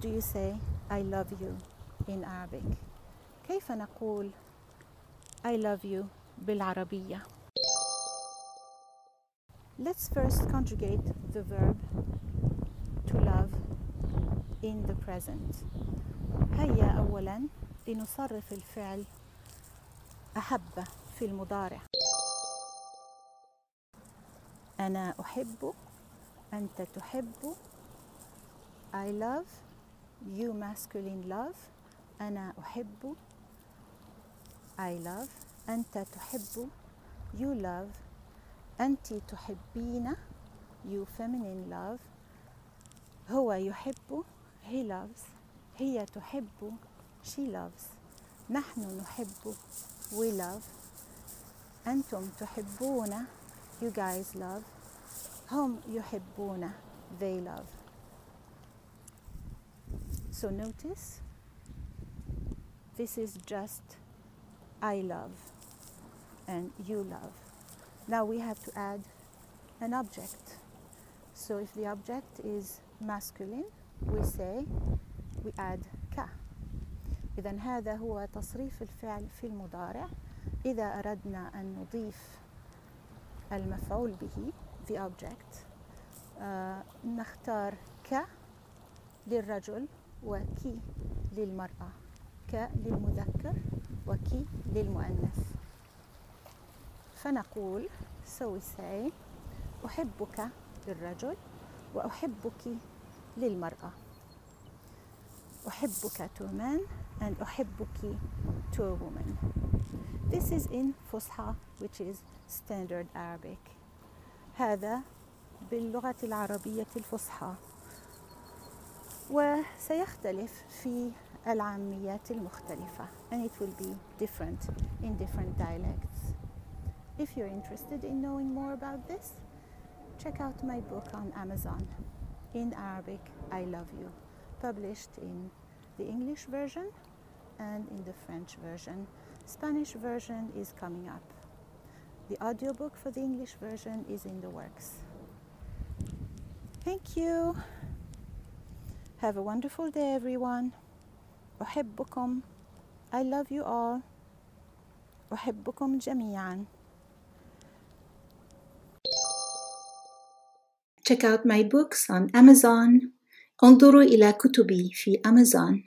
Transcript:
do you say I love you in Arabic كيف نقول I love you بالعربية Let's first conjugate the verb to love in the present هيا أولا لنصرف الفعل أحب في المضارع أنا أحب أنت تحب I love you masculine love أنا أحب I love أنت تحب you love أنت تحبين you feminine love هو يحب he loves هي تحب she loves نحن نحب we love أنتم تحبون you guys love هم يحبون they love so notice this is just I love and you love now we have to add an object so if the object is masculine we say we add ka إذا هذا هو تصريف الفعل في المضارع إذا أردنا أن نضيف المفعول به the object آه نختار ك للرجل وكي للمرأة ك للمذكر وكي للمؤنث. فنقول we say أحبك للرجل وأحبك للمرأة. أحبك to man and أحبك to a woman. This is in فصحى which is standard Arabic. هذا باللغة العربية الفصحى. وسيختلف في العاميات المختلفة and it will be different in different dialects. If you're interested in knowing more about this, check out my book on Amazon in Arabic, I Love You, published in the English version and in the French version. Spanish version is coming up. The audiobook for the English version is in the works. Thank you. Have a wonderful day, everyone. أحبكم. I love you all. أحبكم جميعا. Check out my books on Amazon. انظروا إلى كتبي في Amazon.